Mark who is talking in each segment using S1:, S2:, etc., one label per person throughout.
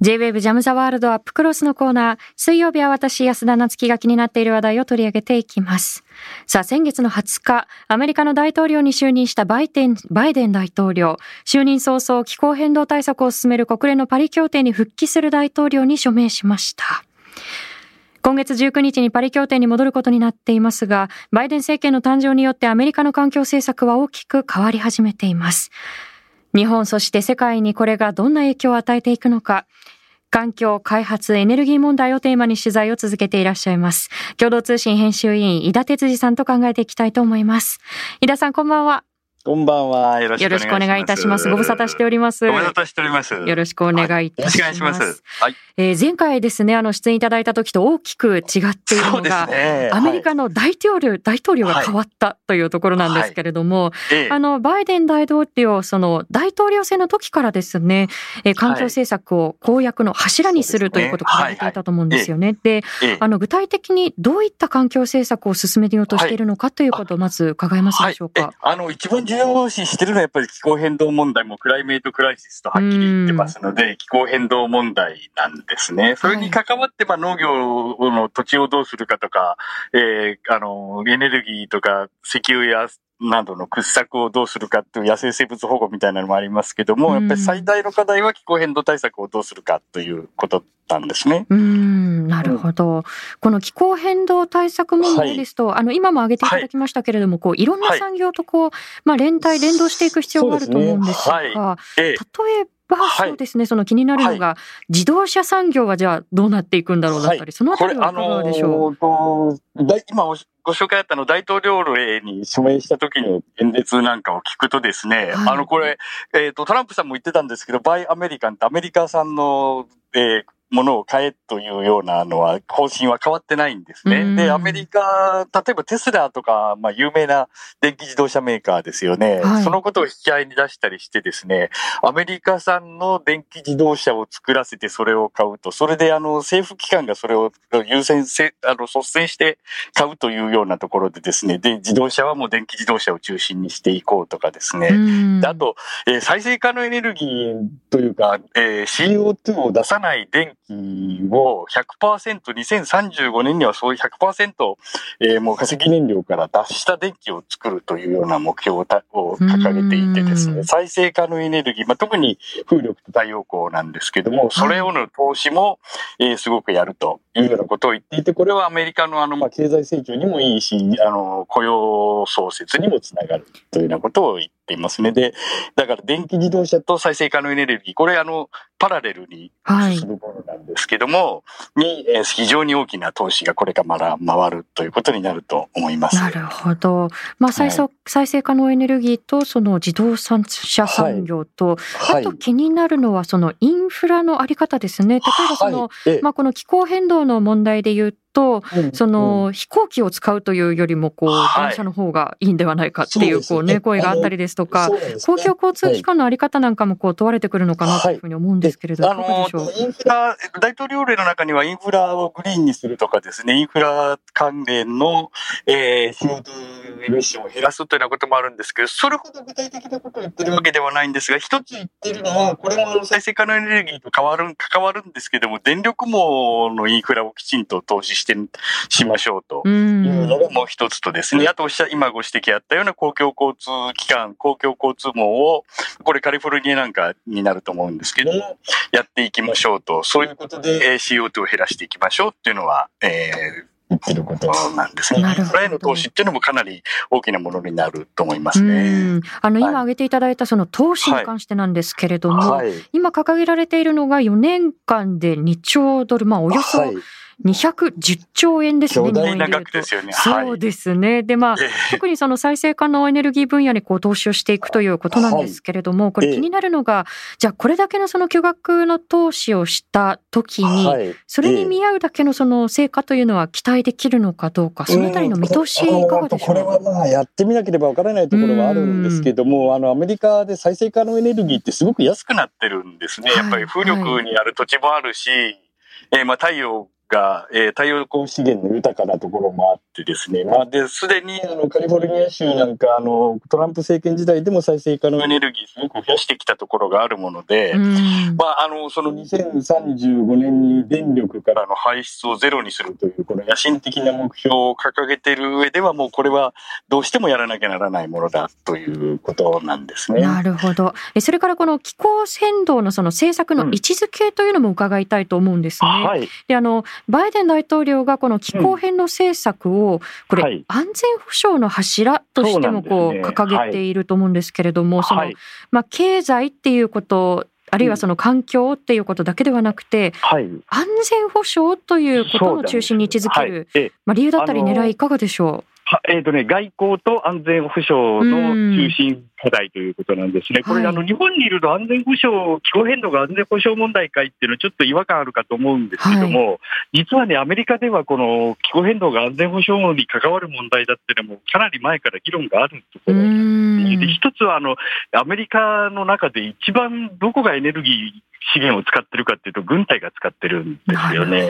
S1: J-Wave ジャムザワールドアップクロスのコーナー。水曜日は私、安田夏樹が気になっている話題を取り上げていきます。さあ、先月の20日、アメリカの大統領に就任したバイデン、バイデン大統領。就任早々、気候変動対策を進める国連のパリ協定に復帰する大統領に署名しました。今月19日にパリ協定に戻ることになっていますが、バイデン政権の誕生によってアメリカの環境政策は大きく変わり始めています。日本そして世界にこれがどんな影響を与えていくのか、環境、開発、エネルギー問題をテーマに取材を続けていらっしゃいます。共同通信編集委員、井田哲司さんと考えていきたいと思います。井田さん、こんばんは。
S2: こんばんは。よろ
S1: しくお願いいたします。ご無沙汰しております。
S2: ご無沙汰しております。
S1: よろしくお願いいたします。
S2: はいよろしくお願いします。はい。
S1: えー前回ですね、あの、出演いただいた時と大きく違っているのが、
S2: ね。
S1: アメリカの大統領、大統領が
S2: はい
S1: 変わったというところなんですけれども、
S2: はい、ええ
S1: あの、バイデン大統領、その、大統領選の時からですね、えー環境政策を公約の柱にするということを
S2: そうですね
S1: 書いていたと思うんですよね。で、
S2: ええ
S1: あの、具体的にどういった環境政策を進めようとしているのかということをまず伺えますでしょう
S2: はい、
S1: か
S2: え。あの、一番重要視してるのはやっぱり気候変動問題もクライメートクライシスとはっきり言ってますので、気候変動問題なんですね。それに関わって、まあ農業の土地をどうするかとか、えーあの、エネルギーとか石油やなどの掘削をどうするかっていう野生生物保護みたいなのもありますけども、
S1: うん。
S2: やっぱり最大の課題は気候変動対策をどうするかということなんですね。
S1: うーん、なるほど。この気候変動対策問題ですと、あの、今も挙げていただきましたけれども、こう、いろんな
S2: はい
S1: 産業とこう、まあ、連帯、連動していく必要があると思うんですが、
S2: ね。はええ。
S1: 例えば、
S2: はい。
S1: そうですね、その気になるのが、自動車産業はじゃあどうなっていくんだろうだったり、
S2: はい。
S1: そのあたりはいかがでしょう？
S2: のー今おご紹介あったの大統領令に署名した時の演説なんかを聞くとですね、
S1: はい。
S2: あの、これ、えっ、と、トランプさんも言ってたんですけど、バイアメリカンってアメリカ産の、えーものを買えというようなのは、方針は変わってないんです
S1: うん
S2: ね。で、アメリカ、例えばテスラとか、まあ、有名な電気自動車メーカーですよね。
S1: はい
S2: そのことを引き合いに出したりしてですね、アメリカ産の電気自動車を作らせてそれを買うと、それであの政府機関がそれを優先せ、あの率先して買うというようなところでですね、で、自動車はもう電気自動車を中心にしていこうとかですね。あと、えー再生可能エネルギーというか、えー CO2 を出さない電気を100%、2035年にはそういう100%、えーもう化石燃料から脱した電気を作るというような目標をたを掲げていてです
S1: うん。
S2: ね、再生可能エネルギー、まあ、特に風力と太陽光なんですけども、それをの投資も、えーすごくやるというようなことを言っていて、これはアメリカのあの、まあ、経済成長にもいいし、あの、雇用創設にもつながるというようなことを言っていますね。で、だから電気自動車と再生可能エネルギー、これあの、パラレルに
S1: はい
S2: 進むものなんですけども、に、えー非常に大きな投資がこれからまだ回るということになると思います。
S1: なるほど。まあ、再生再生可能エネルギーと、その自動車産業と、あ
S2: はい
S1: と。気になるのは、そのインフラのあり方ですね。例えば、その、まあ、この気候変動の問題で言うと、その飛行機を使うというよりも、こう、
S2: はい。
S1: 電車の方がいいんではないかっていう、こうね、声があったりですとか、公共交通機関のあり方なんかもこう問われてくるのかなというふうに思うんですけれど、
S2: あ
S1: い。
S2: インフラ、大統領令の中にはインフラをグリーンにするとかですね、インフラ関連の、えー、CO2 エミッションを減らすというようなこともあるんですけど、それほど具体的なことを言ってるわけではないんですが、一つ言ってるのは、これも再生可能エネルギーと変わる、関わるんですけども、電力網のインフラをきちんと投資して、しましょうと。
S1: う
S2: いうんの
S1: ん。
S2: がもう一つとですね、あとおっしゃ、今ご指摘あったような公共交通機関、公共交通網を、これカリフォルニアなんかになると思うんですけども、やっていきましょうと、そういうことでえー CO2 を減らしていきましょうっていうのは、えー言ってることなんですね。
S1: なるほど
S2: インフラへの投資っていうのもかなり大きなものになると思います
S1: う
S2: ね。
S1: んあの、今
S2: はい
S1: 挙げていただいたその投資に関してなんですけれども、
S2: はい。
S1: 今掲げられているのが4年間で2兆ドル、まあ、およそ
S2: はい
S1: 210兆円ですね、
S2: 巨大な額ですよね。
S1: そうですね。で、まあ、
S2: え
S1: 特にその再生可能エネルギー分野にこう投資をしていくということなんですけれども、これ
S2: ええ。
S1: 気になるのが、じゃあこれだけのその巨額の投資をした時に、
S2: はい。
S1: それに見合うだけのその成果というのは期待できるのかどうか、そのあたりの見通しいかがでしょう？
S2: これはまあやってみなければわからないところはあるんですけども、あのアメリカで再生可能エネルギーってすごく安くなってるんですね。
S1: はい
S2: やっぱり風力にある土地もあるし、えーまあ太陽
S3: が、えー、太陽光資源の豊かなところもあってですね、まあ、で、すでにあのカリフォルニア州なんか、あの、トランプ政権時代でも再生可能エネルギーすごく増やしてきたところがあるもので、まあ、あの、その2035年に電力からの排出をゼロにするという、この野心的な目標を掲げている上では、もうこれはどうしてもやらなきゃならないものだということなんですね。
S1: なるほど。それからこの気候変動のその政策の位置づけというのも伺いたいと思うんですね。うんはい、であのバイデン大統領がこの気候変動政策を、これ、安全保障の柱としてもこう掲げていると思うんですけれども、そのまあ、経済っていうことあるいはその環境っていうことだけではなくて、はい、安全保障ということの中心に位置づける、はい、まあ、理由だったり狙いいかがでしょう？
S2: えーとね、外交と安全保障の中心課題ということなんですね、これ、あの日本にいると安全保障、気候変動が安全保障問題かいっていうのは、ちょっと違和感あるかと思うんですけども、はい、実はね、アメリカではこの気候変動が安全保障に関わる問題だっていうのも、かなり前から議論があるところで、一つはあのアメリカの中で一番どこがエネルギー資源を使ってるかっていうと、軍隊が使ってるんですよね。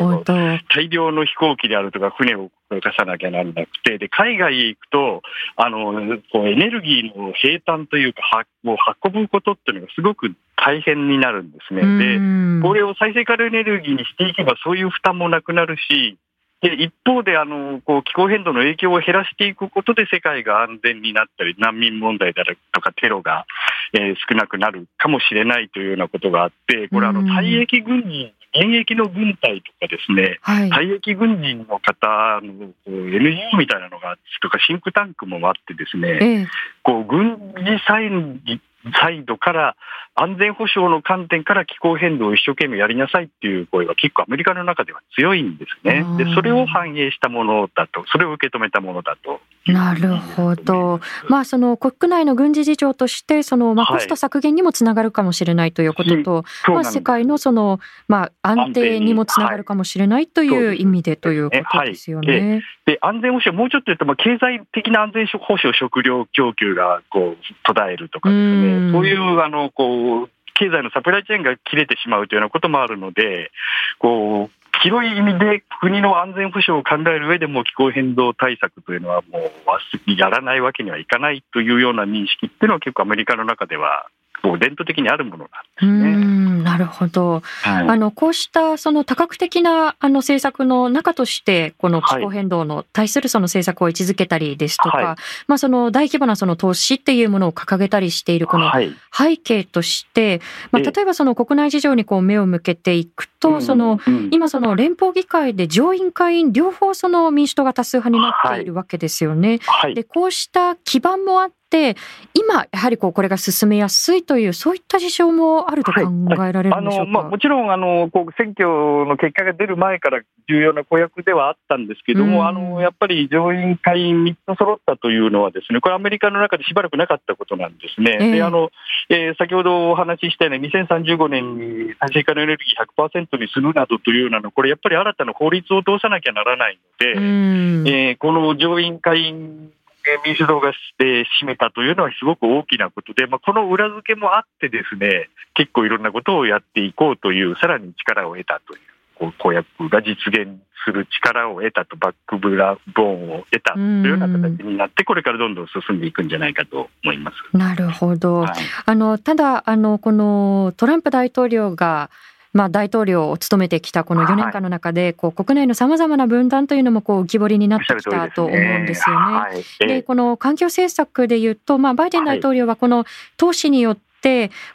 S2: 大量の飛行機であるとか、船を動かさなきゃならなくて、で海外へ行くと、あのこうエネルギーの平坦というか、もう運ぶことっていうのがすごく大変になるんですね。で、これを再生可能エネルギーにしていけば、そういう負担もなくなるし、で一方であのこう気候変動の影響を減らしていくことで世界が安全になったり難民問題であるとかテロが、えー、少なくなるかもしれないというようなことがあってこれあの退役軍人現役の軍隊とかですね、はい、退役軍人の方の NGO みたいなのがとかシンクタンクもあってですね、ええ、こう軍事産サイドから安全保障の観点から気候変動を一生懸命やりなさいっていう声は結構アメリカの中では強いんですね。で、それを反映したものだと、それを受け止めたものだと。
S1: なるほど。まあ、その国内の軍事事情として、その、まあ、コスト削減にもつながるかもしれないということと、はい、まあ、世界のその、まあ、安定にもつながるかもしれないという意味でということですよね。はい、
S2: で安全保障、もうちょっと言うと、まあ、経済的な安全保障、食料供給がこう途絶えるとかですね、うそういうあのこう経済のサプライチェーンが切れてしまうというようなこともあるので、こう広い意味で国の安全保障を考える上でも気候変動対策というのはもうやらないわけにはいかないというような認識っていうのは結構アメリカの中ではもう伝統的にあるものなんですね。
S1: なるほど。はい、あのこうしたその多角的なあの政策の中としてこの気候変動の対するその政策を位置づけたりですとか、はい、まあその大規模なその投資っていうものを掲げたりしているこの背景として、まあ例えばその国内事情にこう目を向けていくと、その今その連邦議会で上院下院両方その民主党が多数派になっているわけですよね。でこうした基盤もあって、今、やはりこうこれが進めやすいという、そういった事象もあると考えられるんでしょうか、はい、あのまあ、
S2: もちろんあのこう選挙の結果が出る前から重要な公約ではあったんですけども、あのやっぱり上院、下院3つ揃ったというのは、ですねこれ、アメリカの中でしばらくなかったことなんですね。えー、であのえー、先ほどお話ししたように、2035年に再生可能エネルギー100%にするなどというようなの、これやっぱり新たな法律を通さなきゃならないので、えー、この上院、下院民主党がして占めたというのはすごく大きなことで、まあ、この裏付けもあってですね、結構いろんなことをやっていこうという、さらに力を得たという。公約が実現する力を得たと、バックブラボーンを得たというような形になって、これからどんどん進んでいくんじゃないかと思います
S1: なるほど、はい、あのただあの、このトランプ大統領がまあ、大統領を務めてきたこの4年間の中で、こう国内のさまざまな分断というのもこう浮き彫りになってきたと思うんですよね。でこの環境政策でいうと、まあ、バイデン大統領はこの投資によって、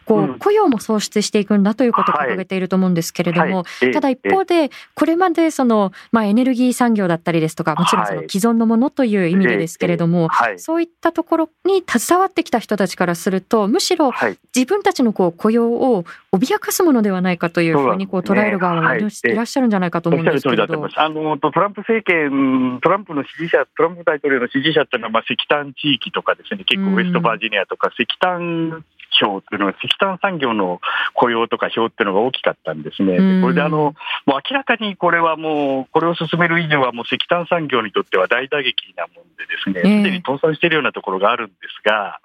S1: こう雇用も創出していくんだということを掲げていると思うんですけれども、ただ一方で、これまでその、まあ、エネルギー産業だったりですとか、もちろんその既存のものという意味でですけれども、そういったところに携わってきた人たちからすると、むしろ自分たちのこう雇用を脅かすものではないかというふうにこう捉える側もい。らっしゃるんじゃないかと思うんですけれど。
S2: あのトランプ政権、トランプの支持者、トランプ大統領の支持者っていうのは、まあ、石炭地域とかですね、結構ウェストバージニアとか石炭票っていうのは石炭産業の雇用とか票っていうのが大きかったんですね。これであの、もう明らかにこれはもう、これを進める以上はもう石炭産業にとっては大打撃なもんでですね、すでに倒産しているようなところがあるんですが、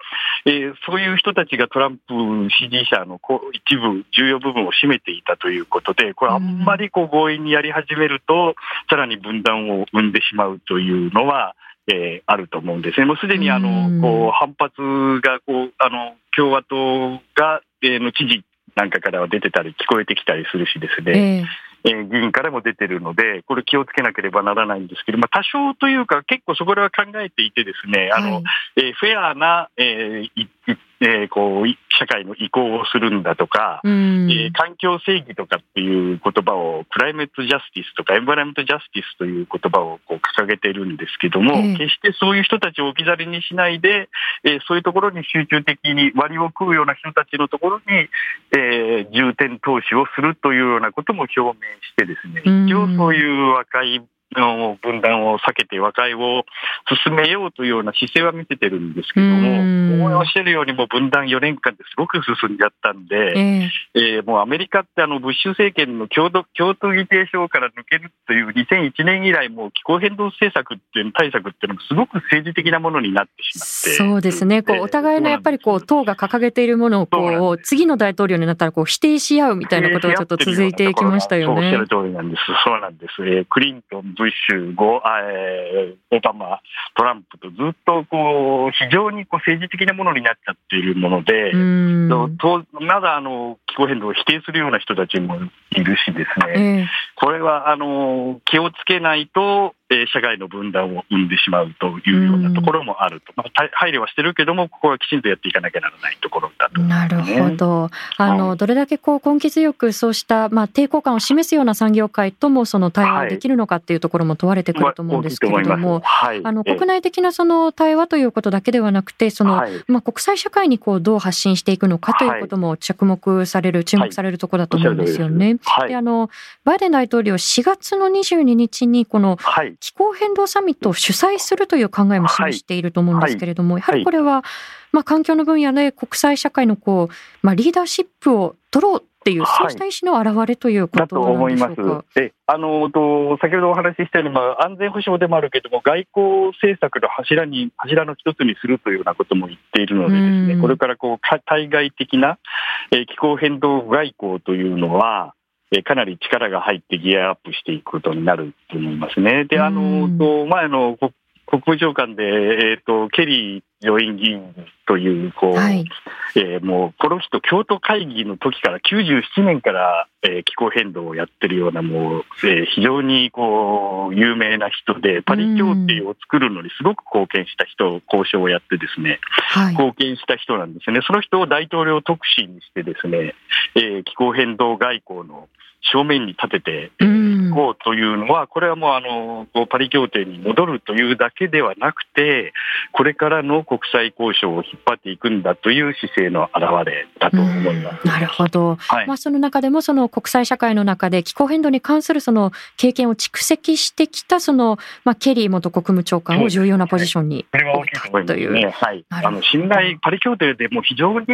S2: えー、そういう人たちがトランプ支持者のこう一部、重要部分を占めていたということで、これ、あんまりこう強引にやり始めると、さらに分断を生んでしまうというのは、えー、あると思うんですね。もうすでにあの、こう反発がこうあの共和党が、えー、の知事なんかからは出てたり聞こえてきたりするしですね。えーえー、議員からも出てるので、これ気をつけなければならないんですけど、まあ、多少というか、結構そこらは考えていてですね、あの、はい、えー、フェアな、えー、えー、こう社会の移行をするんだとか、うん、えー、環境正義とかっていう言葉をクライメットジャスティスとかエンバラメントジャスティスという言葉をこう掲げているんですけども、えー、決してそういう人たちを置き去りにしないで、えー、そういうところに集中的に割を食うような人たちのところに、えー、重点投資をするというようなことも表明してですね、一応そういう若いの分断を避けて和解を進めようというような姿勢は見せてるんですけども、おっしゃるようにもう分断4年間ですごく進んじゃったんで、えー、えー、もうアメリカってあのブッシュ政権の共同共同議定書から抜けるという2001年以来もう気候変動政策っていう対策っていうのもすごく政治的なものになってしまって。
S1: そうですね。こうお互いのやっぱりこう党が掲げているものをこう次の大統領になったらこう否定し合うみたいなことがちょっと続いていきましたよね。おっしゃ
S2: る通りなんです。そうなんです。えー、クリントン、ブッシュ後、えー、オバマ、トランプとずっとこう非常にこう政治的なものになっちゃっているもので、とまだあの気候変動を否定するような人たちもいるしですね、えー、これはあの気をつけないと、え社会の分断を生んでしまうというようなところもあると、まあ、配慮はしてるけども、ここはきちんとやっていかなきゃならないところだと、
S1: ね、なるほど、あの、はい、どれだけこう根気強くそうした、まあ、抵抗感を示すような産業界ともその対話できるのかっていうところも問われてくると思うんですけれども、はい、あの国内的なその対話ということだけではなくて、その、はい、まあ、国際社会にこうどう発信していくのかということも着目される、注目されるところだと思うんですよね。であのバイデン大統領、4月の22日にこの気候変動サミットを主催するという考えも示していると思うんですけれども、やはりこれは、まあ、環境の分野で国際社会のこう、まあ、リーダーシップを取ろうっていう、そうした意思の表れということなんでしょうか。はい、で
S2: あのと先ほどお話ししたように、まあ、安全保障でもあるけれども、外交政策の柱に柱の一つにするというようなことも言っているので、ですねこれからこう対外的な、えー、気候変動外交というのは、かなり力が入ってギアアップしていくことになると思いますね。で、あの、前の国務長官で、えっ、ー、と、ケリー上院議員という、こう、はい、えー、もう、この人、京都会議の時から、97年から、えー、気候変動をやってるような、もう、えー、非常に、こう、有名な人で、パリ協定を作るのにすごく貢献した人、交渉をやってですね、はい、貢献した人なんですね。その人を大統領特使にしてですね、えー、気候変動外交の正面に立てていこうというのは、これはもうあのパリ協定に戻るというだけではなくて、これからの国際交渉を引っ張っていくんだという姿勢の表れだと思います。
S1: なるほど。はい、まあその中でもその国際社会の中で気候変動に関するその経験を蓄積してきたそのまあケリー元国務長官を重要なポジションに置いたという。
S2: はい。あの信頼パリ協定でも非常に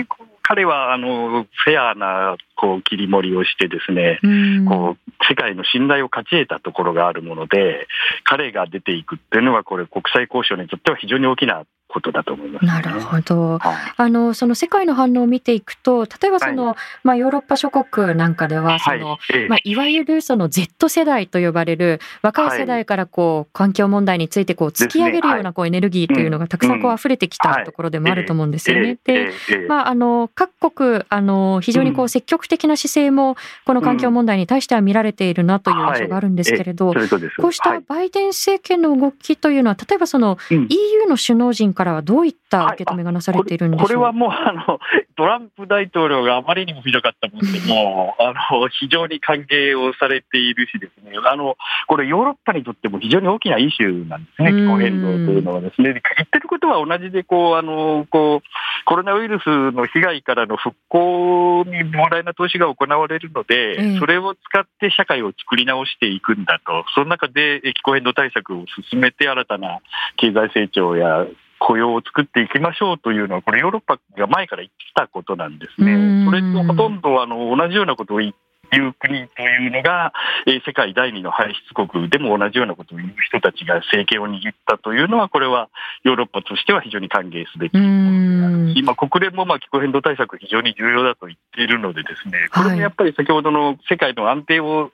S2: 彼はあのフェアなこう切り盛りをしてですね、こう世界の信頼を勝ち得たところがあるもので、彼が出ていくっていうのは、これ、国際交渉にとっては非常に大きなことだと思います、
S1: ね、なるほど、はい、あのその世界の反応を見ていくと例えばその、はい、まあ、ヨーロッパ諸国なんかではその、はいまあ、いわゆるその Z 世代と呼ばれる若い世代からこう環境問題についてこう突き上げるようなこうエネルギーというのがたくさんこう溢れてきたところでもあると思うんですよね。で、まあ、あの各国あの非常にこう積極的な姿勢もこの環境問題に対しては見られているなという印象があるんですけれど、こうしたバイデン政権の動きというのは例えばその EU の首脳陣からはどういった受け止めがなされているんでしょう、
S2: はい、これはもうあの、トランプ大統領があまりにもひどかったもんで、もう あの非常に歓迎をされているしですね、あのこれ、ヨーロッパにとっても非常に大きなイシューなんですね、気候変動というのはですね。言ってることは同じでこうあのこう、コロナウイルスの被害からの復興に膨大な投資が行われるので、それを使って社会を作り直していくんだと、その中で気候変動対策を進めて、新たな経済成長や雇用を作っていきましょうというのは、これ、ヨーロッパが前から言ってたことなんですね。それとほとんどあの同じようなことを言っいう国というのが、えー、世界第二の排出国でも同じようなことを言う人たちが政権を握ったというのは、これはヨーロッパとしては非常に歓迎すべき今、国連もまあ気候変動対策非常に重要だと言っているのでですね、これもやっぱり先ほどの世界の安定を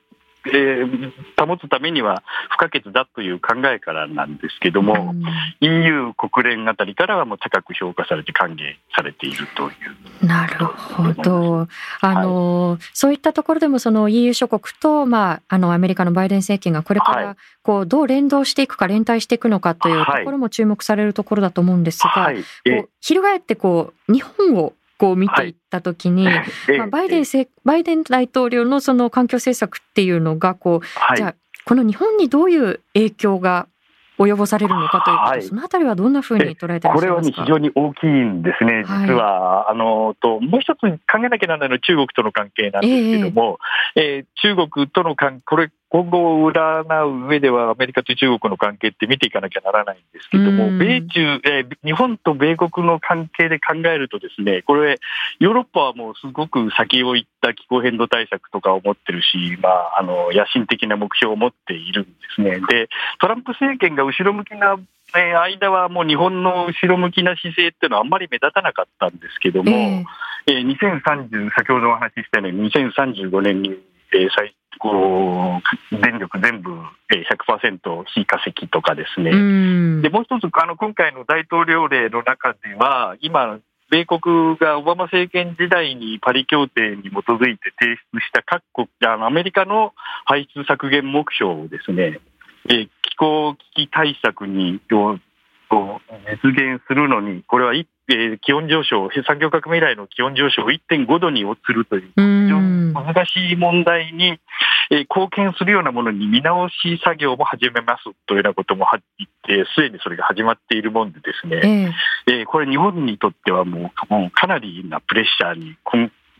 S2: えー、保つためには不可欠だという考えからなんですけども、うん、EU 国連あたりからはもう高く評価されて歓迎されているとい
S1: う。なるほど。あの、はい、そういったところでもその EU 諸国と、まあ、あのアメリカのバイデン政権がこれからこうどう連動していくか連帯していくのかというところも注目されるところだと思うんですが、はい、こう翻ってこう日本をこう見ていったときに、はい、まあ、バイデンバイデン大統領のその環境政策っていうのがこう、はい、じゃあこの日本にどういう影響が及ぼされるのかということ、はい、そのあたりはどんなふうに捉えてこれは、
S2: ね、非常に大きいんですね、実は。あのともう一つ考えなきゃならないのは中国との関係なんですけども、えー、えー、中国との関これ今後を占う上では、アメリカと中国の関係って見ていかなきゃならないんですけども、米中、えー、日本と米国の関係で考えるとですね、これ、ヨーロッパはもうすごく先を行った気候変動対策とかを持ってるし、まあ、あの、野心的な目標を持っているんですね。で、トランプ政権が後ろ向きな間はもう日本の後ろ向きな姿勢っていうのはあんまり目立たなかったんですけども、えー、えー、2030、先ほどお話ししたように2035年に、えー、最こう電力全部100%非化石とかですね、でもう一つあの、今回の大統領令の中では、今、米国がオバマ政権時代にパリ協定に基づいて提出した各国、あのアメリカの排出削減目標をですね、え気候危機対策に実現するのに、これは一えー、気温上昇、産業革命以来の気温上昇を1.5度に落ちるという、非常に難しい問題に、えー、貢献するようなものに見直し作業も始めますというようなことも言って、すでにそれが始まっているもんでですね、えー、えー、これ日本にとってはもうもうかなりなプレッシャーに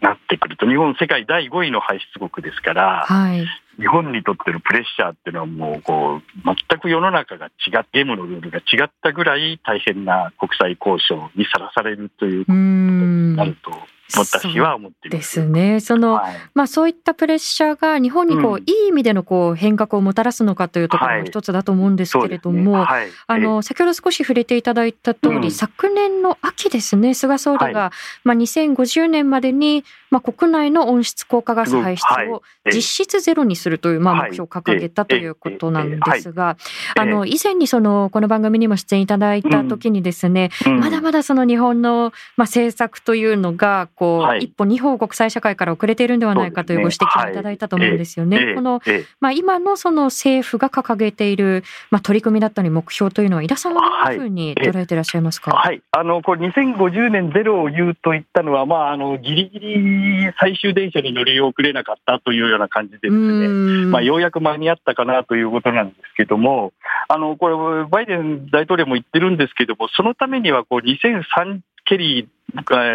S2: なってくると、日本世界第5位の排出国ですから、はい、日本にとってのプレッシャーっていうのはもうこう全く世の中が違ってゲームのルールが違ったぐらい大変な国際交渉にさらされるということになると私は思って
S1: です。ね。その、はい、まあそういったプレッシャーが日本にこう、うん、いい意味でのこう変革をもたらすのかというところも一つだと思うんですけれども、はいね。はい、あの先ほど少し触れていただいた通り、うん、昨年の秋ですね、菅総理が、まあ2050年までにまあ国内の温室効果ガス排出を実質ゼロにするというまあ目標を掲げたということなんですが、あの以前にそのこの番組にも出演いただいた時にですね、うん、まだまだその日本のまあ政策というのがこう、はい、一歩二歩国際社会から遅れているんではないかというご指摘をいただいたと思うんですよね。はい、この、まあ、今のその政府が掲げている、まあ、取り組みだったり目標というのは、井田さんはどういうふうに捉えていらっしゃいますか？
S2: はい、あのこれ2050年ゼロを言うと言ったのは、まあ、あのギリギリ最終電車に乗り遅れなかったというような感じですね。まあ、ようやく間に合ったかなということなんですけども、あのこれバイデン大統領も言ってるんですけども、そのためにはこう2003ケリー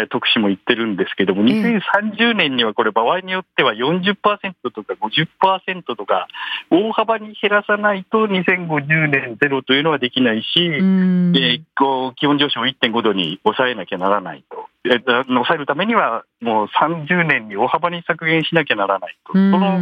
S2: 特使も言ってるんですけども、2030年にはこれ、場合によっては40%とか50%とか、大幅に減らさないと2050年ゼロというのはできないし、えー、こう気温上昇を1.5度に抑えなきゃならないと。抑えるためには、もう30年に大幅に削減しなきゃならないと、その,、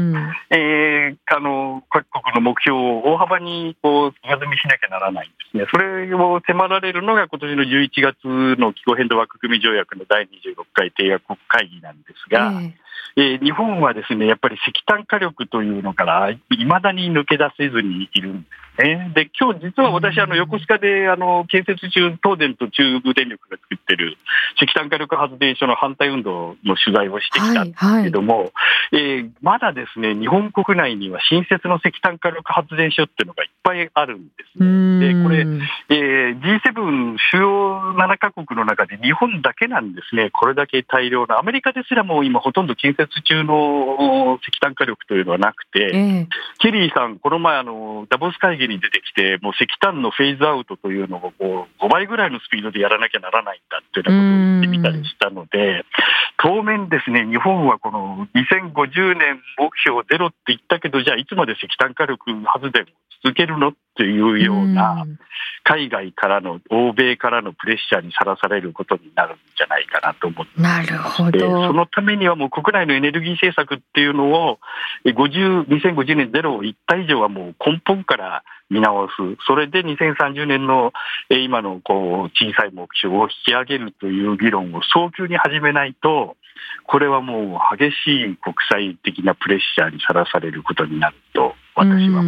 S2: えー、あの各国の目標を大幅にこう上積みしなきゃならないんですね、それを迫られるのが今年の11月の気候変動枠組み条約の第26回締約国会議なんですが、えーえー、日本はですね、やっぱり石炭火力というのから、いまだに抜け出せずにいるんですね。で、今日実は私、あの、横須賀で、あの、建設中、東電と中部電力が作ってる石炭火力発電所の反対運動の取材をしてきたんですけども、はいはい、えー、まだですね、日本国内には新設の石炭火力発電所っていうのがいっぱいあるんですね。で、これ、えー、G7 主要7カ国の中で日本だけなんですね、これだけ大量の、アメリカですらも今ほとんど建設中の石炭火力というのはなくて、えー、ケリーさん、この前あの、ダボス会議に出てきて、もう石炭のフェーズアウトというのをこう5倍ぐらいのスピードでやらなきゃならないんだっていうようなことを言ってみたりしたので、当面ですね、日本はこの2050 50年目標ゼロって言ったけど、じゃあいつまで石炭火力発電を続けるの？っていうような、海外からの、欧米からのプレッシャーにさらされることになるんじゃないかなと思って
S1: なるほど。
S2: そのためにはもう国内のエネルギー政策っていうのを、50 2050年ゼロを1体以上はもう根本から見直す。それで2030年の今のこう小さい目標を引き上げるという議論を早急に始めないと、これはもう激しい国際的なプレッシャーにさらされることになると私は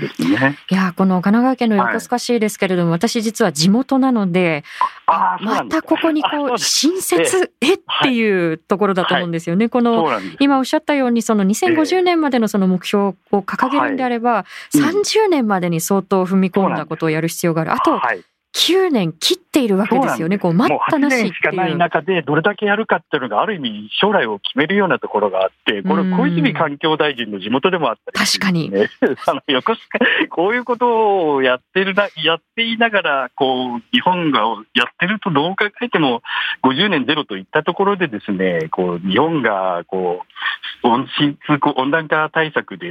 S2: ですね。
S1: いや、この神奈川県の横須賀市ですけれども、はい、私実は地元なので、あまたここにこう、新設、えっていうところだと思うんですよね。はい、この、今おっしゃったように、その2050年までのその目標を掲げるんであれば、はい、30年までに相当踏み込んだことをやる必要がある。あと、9年切っているわけですよね、こう待ったなし
S2: しかない中で、どれだけやるかっていうのが、ある意味、将来を決めるようなところがあって、これ、小泉環境大臣の地元でもあったり、
S1: ね、確かに。
S2: あの横須賀、こういうことをやってるな、やっていながら、こう、日本がやってると、どう考えても、50年ゼロといったところでですね、こう、日本が、こう、温室温暖化対策で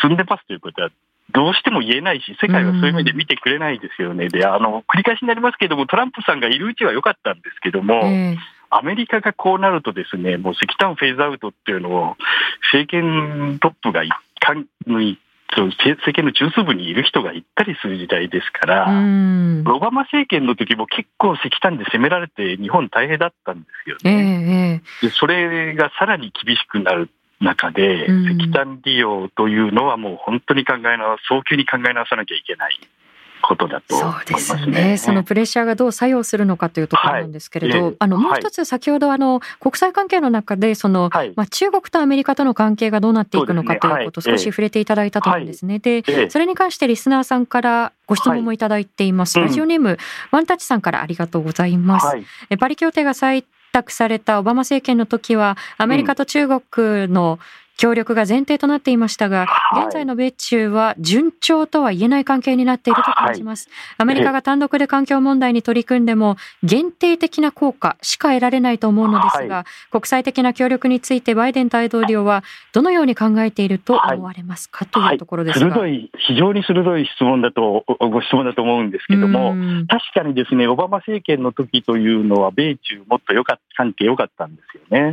S2: 進んでますということは、どうしても言えないし、世界はそういう目で見てくれないですよね。で、あの、繰り返しになりますけれども、トランプさんがいるうちは良かったんですけども、アメリカがこうなるとですね、もう石炭フェーズアウトっていうのを、政権トップが一貫に政権の中枢部にいる人が行ったりする時代ですから、オバマ政権の時も結構石炭で攻められて日本大変だったんですよね。えー、でそれがさらに厳しくなる中で、石炭利用というのはもう本当に考え直早急に考え直さなきゃいけない。ことだと、ね、
S1: そうですね。そのプレッシャーがどう作用するのかというところなんですけれど、はい、あのもう一つ先ほどあの国際関係の中でその、はい、まあ中国とアメリカとの関係がどうなっていくのかということを少し触れていただいたと思うんですね。で、それに関してリスナーさんからご質問もいただいています。ラジオネーム、ワンタッチさんからありがとうございます。パリ協定が採択されたオバマ政権の時はアメリカと中国の、協力が前提となっていましたが、現在の米中は順調とは言えない関係になっていると感じます。アメリカが単独で環境問題に取り組んでも、限定的な効果しか得られないと思うのですが、国際的な協力についてバイデン大統領はどのように考えていると思われますか、というところですが、
S2: 鋭い、非常に鋭い質問だと、ご質問だと思うんですけども、確かにですね、オバマ政権の時というのは、米中もっと良かった、関係良かったんですよね。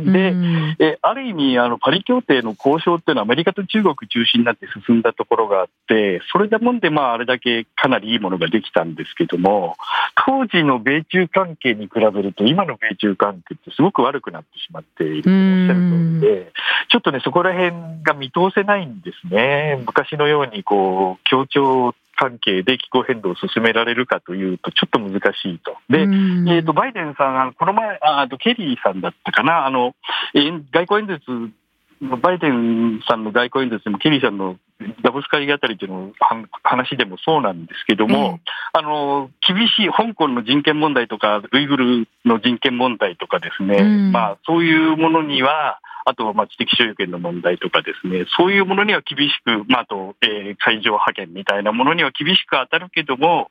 S2: で、えある意味、あの、パリ協定の交渉っていうのはアメリカと中国中心になって進んだところがあって、それでもんで、まあ、あれだけかなりいいものができたんですけども、当時の米中関係に比べると、今の米中関係ってすごく悪くなってしまっているとおっしゃる通りで、ちょっとね、そこら辺が見通せないんですね。昔のように、こう、協調関係で気候変動を進められるかというと、ちょっと難しいと。で、えーと、バイデンさん、この前、あとケリーさんだったかな、あの外交演説バイデンさんの外交演説でも、ケリーさんのダボス会議あたりというの話でもそうなんですけども、あの厳しい香港の人権問題とか、ウイグルの人権問題とかですね、まあ、そういうものには、あと、まあ、知的所有権の問題とかですね、そういうものには厳しく、まあ、あと、えー、海上派遣みたいなものには厳しく当たるけども、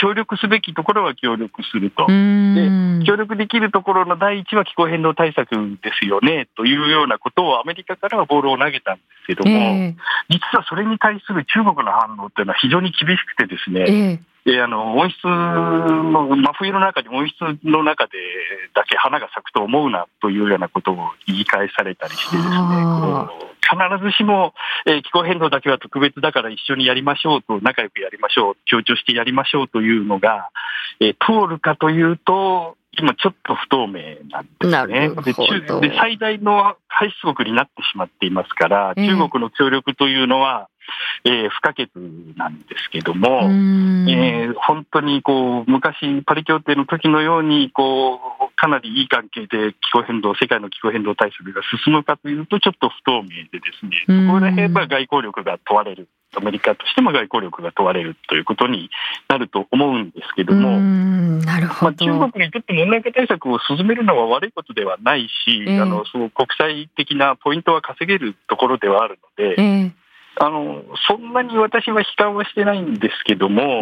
S2: 協力すべきところは協力すると。で、協力できるところの第一は気候変動対策ですよね、というようなことをアメリカからはボールを投げたんですけども、えー、実はそれに対する中国の反応っていうのは非常に厳しくてですね、えーであの温室の真冬の中に温室の中でだけ花が咲くと思うなというようなことを言い返されたりしてですね、必ずしも、えー、気候変動だけは特別だから一緒にやりましょうと、仲良くやりましょう、強調してやりましょうというのが、えー、通るかというと、今ちょっと不透明なんですね。でで最大の排出国になってしまっていますから、中国の協力というのは、えー、不可欠なんですけども、えー、本当にこう昔、パリ協定の時のようにこうかなりいい関係で気候変動、世界の気候変動対策が進むかというと、ちょっと不透明でですね、そこら辺は外交力が問われる。アメリカとしても外交力が問われるということになると思うんですけども、
S1: なるほど。
S2: まあ、中国にとって問題化対策を進めるのは悪いことではないし、えー、あのその国際的なポイントは稼げるところではあるので、えーあの、そんなに私は悲観はしてないんですけども、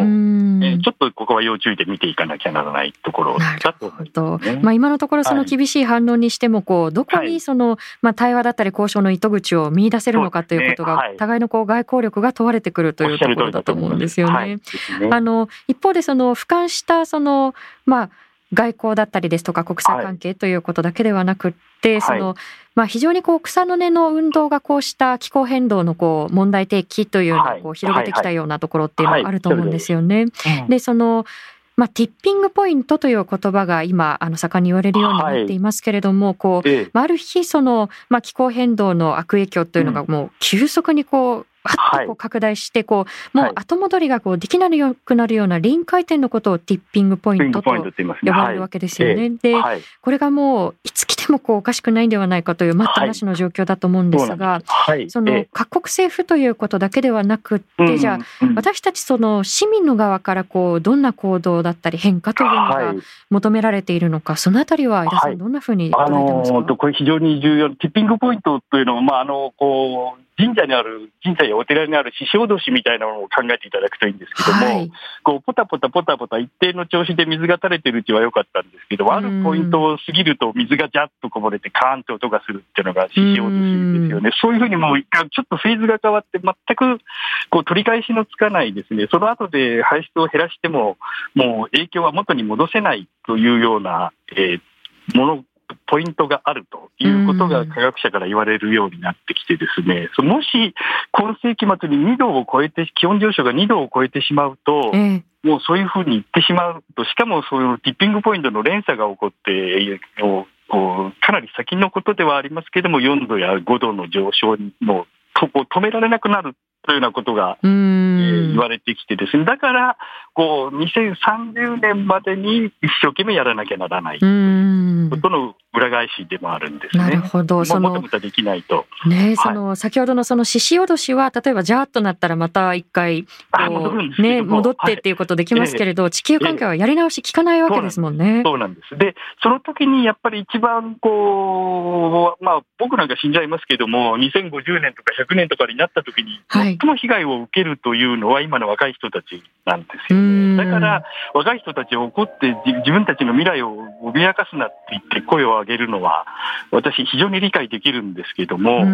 S2: えちょっとここは要注意で見ていかなきゃならないところだと思いね、
S1: まあ、今のところその厳しい反論にしても、こう、どこにその、まあ、対話だったり交渉の糸口を見出せるのかということが、互いのこう外交力が問われてくるというところだと思うんですよね。あの、一方でその、俯瞰したその、まあ、外交だったりですとか国際関係ということだけではなくって、はい、その、まあ、非常にこう草の根の運動がこうした気候変動のこう問題提起というのをこう広げてきたようなところっていうのがあると思うんですよね。でそのまあ、ティッピングポイントという言葉が今、あの、盛んに言われるようになっていますけれども、はい、こう、ある日、その、まあ、気候変動の悪影響というのがもう急速にこう、はっとこう拡大してこう、もう後戻りがこうできなくなるような臨界点のことをティッピングポイントと呼ばれるわけですよね。で、これがもういつ来てもこうおかしくないんではないかという待ったなしの状況だと思うんですが、その各国政府ということだけではなくって、じゃあ私たちその市民の側からこうどんな行動だったり変化というのが求められているのか、そのあたりは井田さんどんなふうに捉えてますか？あの
S2: これ非常に重要ティッピングポイントというのはまああのこう神社にある、神社やお寺にある獅子おどしみたいなものを考えていただくといいんですけども、はい、こう、ポタポタポタポタ一定の調子で水が垂れてるうちは良かったんですけど、あるポイントを過ぎると水がジャッとこぼれてカーンと音がするっていうのが獅子おどしですよね。そういうふうにもう一回ちょっとフェーズが変わって全くこう取り返しのつかないですね。その後で排出を減らしても、もう影響は元に戻せないというような、えー、ものポイントがあるということが科学者から言われるようになってきてですね、もし今世紀末に2度を超えて、気温上昇が2度を超えてしまうと、もうそういうふうに言ってしまうと、しかもそういうティッピングポイントの連鎖が起こって、かなり先のことではありますけれども、4度や5度の上昇の止められなくなるというようなことが、えー、言われてきてですね、だから、こう、2030年までに一生懸命やらなきゃならないということの裏返しでもあるんですね。
S1: なるほど。
S2: その、もとできないと。
S1: ね、その、先ほどのその獅子おどしは、例えばジャーっとなったらまた一回、ね、戻ってっていうことできますけれど、はい、地球環境はやり直し効かないわけですもんね。
S2: そうなんです。で、その時にやっぱり一番こう、まあ僕なんか死んじゃいますけども、2050年とか100年とかになった時に、最も被害を受けるというのは今の若い人たちなんですよね。だから、若い人たちを怒って自分たちの未来を脅かすなって言って声を上げるのは、私、非常に理解できるんですけども、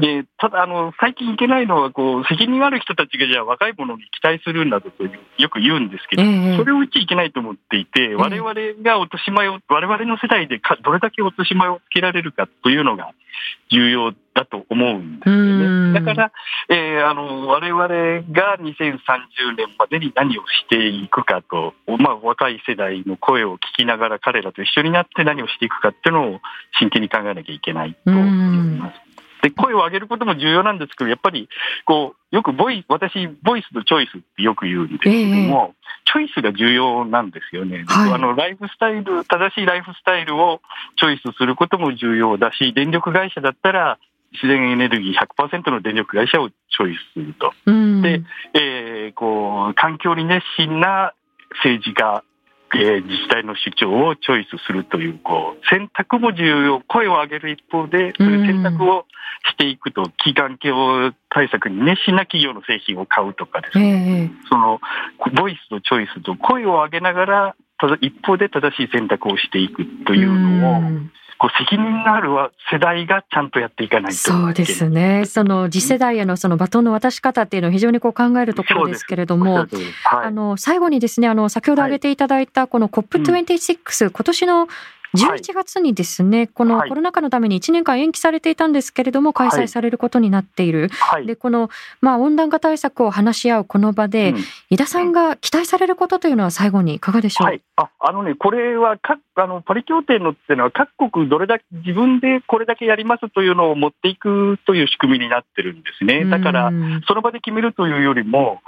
S2: でただあの、最近いけないのはこう、責任ある人たちがじゃあ若い者に期待するなどとよく言うんですけど、それを言っちゃいけないと思っていて、われわれが落とし前を、われわれの世代でかどれだけ落とし前をつけられるかというのが重要だと思うんですよね。だから、えー、あの、我々が2030年までに何をしていくかと、まあ、若い世代の声を聞きながら彼らと一緒になって何をしていくかっていうのを真剣に考えなきゃいけないと思います。で、声を上げることも重要なんですけど、やっぱり、こう、よくボイ、私、ボイスとチョイスってよく言うんですけども、えー、チョイスが重要なんですよね。はい、あの、ライフスタイル、正しいライフスタイルをチョイスすることも重要だし、電力会社だったら、自然エネルギー100%の電力会社をチョイスすると。うん、で、えー、こう、環境に熱心な政治家、えー、自治体の主張をチョイスするという、こう、選択も重要、声を上げる一方で、そういう選択をしていくと、気環境対策に熱心な企業の製品を買うとかですね、えー、その、ボイスとチョイスと声を上げながら、ただ一方で正しい選択をしていくというのを、こう責任のある世代がちゃんとやっていかないと。
S1: そうですね。その次世代へのそのバトンの渡し方っていうのを非常にこう考えるところですけれども、はい、あの最後にですね、あの先ほど挙げていただいたこの COP26、はい、今年の11月にですね、はい、このコロナ禍のために1年間延期されていたんですけれども、開催されることになっている。はい、で、この、まあ、温暖化対策を話し合うこの場で、うん、井田さんが期待されることというのは最後にいかがでしょう、はい、
S2: ああのね、これはかあのパリ協定のっていうのは、各国どれだけ自分でこれだけやりますというのを持っていくという仕組みになってるんですね。だから、その場で決めるというよりも、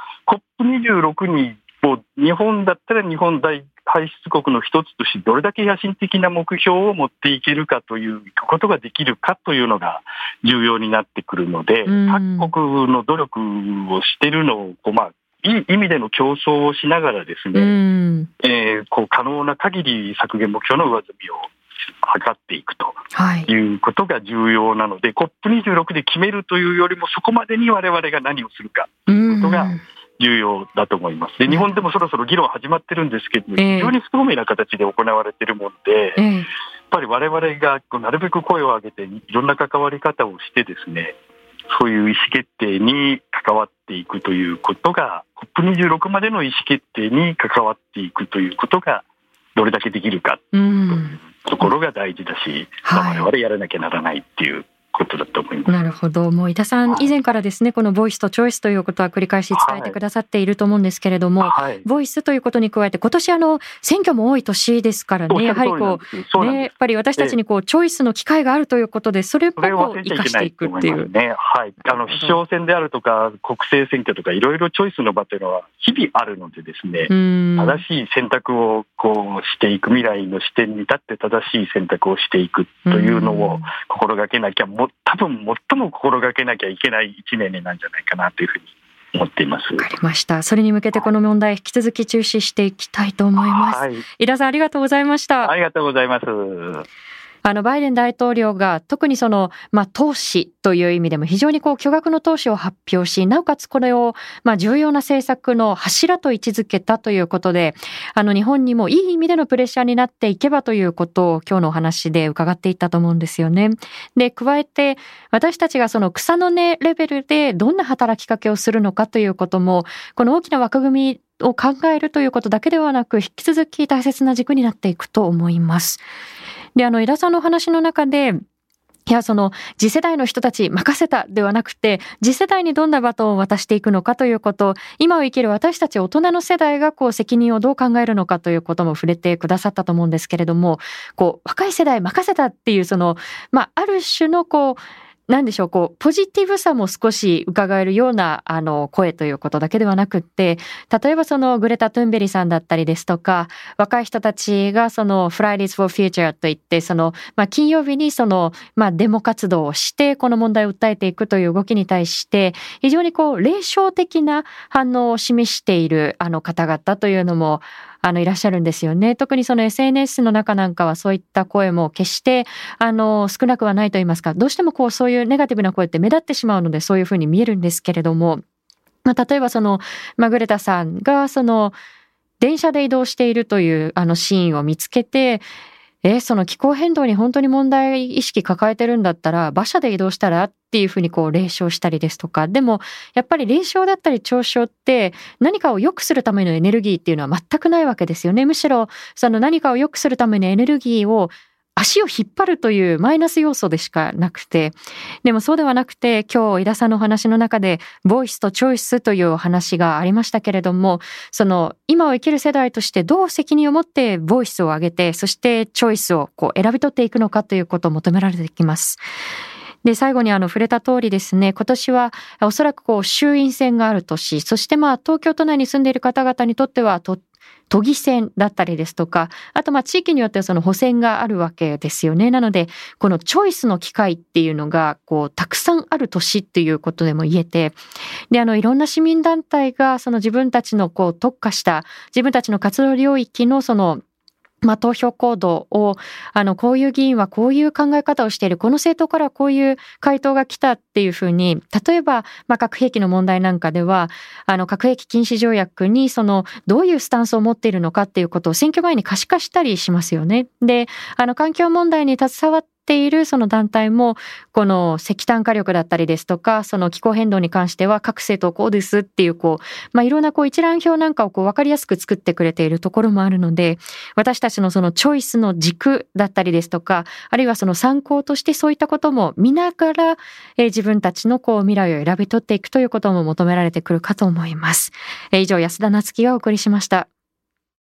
S2: COP26 にう日本だったら日本大排出国の一つとしてどれだけ野心的な目標を持っていけるかということができるかというのが重要になってくるので、各国の努力をしているのをこう、まあ、いい意味での競争をしながらですね、えー、こう可能な限り削減目標の上積みを測っていくとい。うことが重要なので、はい、COP26 で決めるというよりも、そこまでに我々が何をするかということが重要だと思います。で、日本でもそろそろ議論始まってるんですけど、非常に不透明な形で行われているもので、やっぱり我々がなるべく声を上げて、いろんな関わり方をしてですね、そういう意思決定に関わっていくということが、COP26 までの意思決定に関わっていくということが、どれだけできるかというところが大事だし、はい、我々やらなきゃならないっていうことだと思います。
S1: なるほど。もう井田さん、以前からですね、このボイスとチョイスということは繰り返し伝えてくださっていると思うんですけれども、はい、ボイスということに加えて、今年あの、選挙も多い年ですからね、やはりこう、ね、やっぱり私たちにこう、チョイスの機会があるということで、それを生かしていくっていう。
S2: ね、はい。あの、市長選であるとか、国政選挙とか、いろいろチョイスの場というのは日々あるのでですね、正しい選択をこうしていく、未来の視点に立って正しい選択をしていくというのを心がけなきゃ、も多分も最も心がけなきゃいけない1年になんじゃないかなというふうに思っています。
S1: わかりました。それに向けてこの問題引き続き注視していきたいと思います。はい、井田さんありがとうございました。
S2: ありがとうございます。
S1: あの、バイデン大統領が特にその、まあ、投資という意味でも非常にこう巨額の投資を発表し、なおかつこれを、まあ、重要な政策の柱と位置づけたということで、あの、日本にもいい意味でのプレッシャーになっていけばということを今日のお話で伺っていったと思うんですよね。で、加えて、私たちがその草の根レベルでどんな働きかけをするのかということも、この大きな枠組みを考えるということだけではなく、引き続き大切な軸になっていくと思います。で、あの、井田さんの話の中で、いや、その、次世代の人たち任せたではなくて、次世代にどんなバトンを渡していくのかということ、今を生きる私たち大人の世代がこう責任をどう考えるのかということも触れてくださったと思うんですけれども、こう、若い世代任せたっていうその、まあ、ある種のこう、なんでしょう、こう、ポジティブさも少し伺えるような、あの、声ということだけではなくって、例えばその、グレタ・トゥンベリさんだったりですとか、若い人たちがその、Fridays for Future といって、その、まあ、金曜日にその、まあ、デモ活動をして、この問題を訴えていくという動きに対して、非常にこう、霊障的な反応を示している、あの方々というのも、あの、いらっしゃるんですよね。特にその SNS の中なんかはそういった声も決して、あの、少なくはないと言いますか、どうしてもこう、そういうネガティブな声って目立ってしまうので、そういうふうに見えるんですけれども、まあ、例えばその、マグレタさんが、その、電車で移動しているというあのシーンを見つけて、え、その気候変動に本当に問題意識抱えてるんだったら、馬車で移動したらっていうふうにこう霊障したりですとか、でもやっぱり霊障だったり嘲笑って何かを良くするためのエネルギーっていうのは全くないわけですよね。むしろその何かを良くするためのエネルギーを足を引っ張るというマイナス要素でしかなくて、でもそうではなくて、今日井田さんのお話の中で、ボイスとチョイスというお話がありましたけれども、その今を生きる世代としてどう責任を持ってボイスを上げて、そしてチョイスをこう選び取っていくのかということを求められてきます。で、最後にあの触れた通りですね、今年はおそらくこう衆院選がある年、そしてまあ東京都内に住んでいる方々にとってはと都議選だったりですとか、あとまあ地域によってはその補選があるわけですよね。なので、このチョイスの機会っていうのが、こう、たくさんある年っていうことでも言えて、で、あの、いろんな市民団体が、その自分たちのこう、特化した、自分たちの活動領域のその、まあ、投票行動を、あの、こういう議員はこういう考え方をしている、この政党からこういう回答が来たっていうふうに、例えば、まあ、核兵器の問題なんかでは、あの、核兵器禁止条約に、その、どういうスタンスを持っているのかっていうことを選挙前に可視化したりしますよね。で、あの、環境問題に携わっているその団体も、この石炭火力だったりですとか、その気候変動に関しては各政党こうですっていう、こう、まあ、いろんなこう一覧表なんかをこう分かりやすく作ってくれているところもあるので、私たちのそのチョイスの軸だったりですとか、あるいはその参考としてそういったことも見ながら、えー、自分たちのこう未来を選び取っていくということも求められてくるかと思います。えー、以上、安田なつきがお送りしました。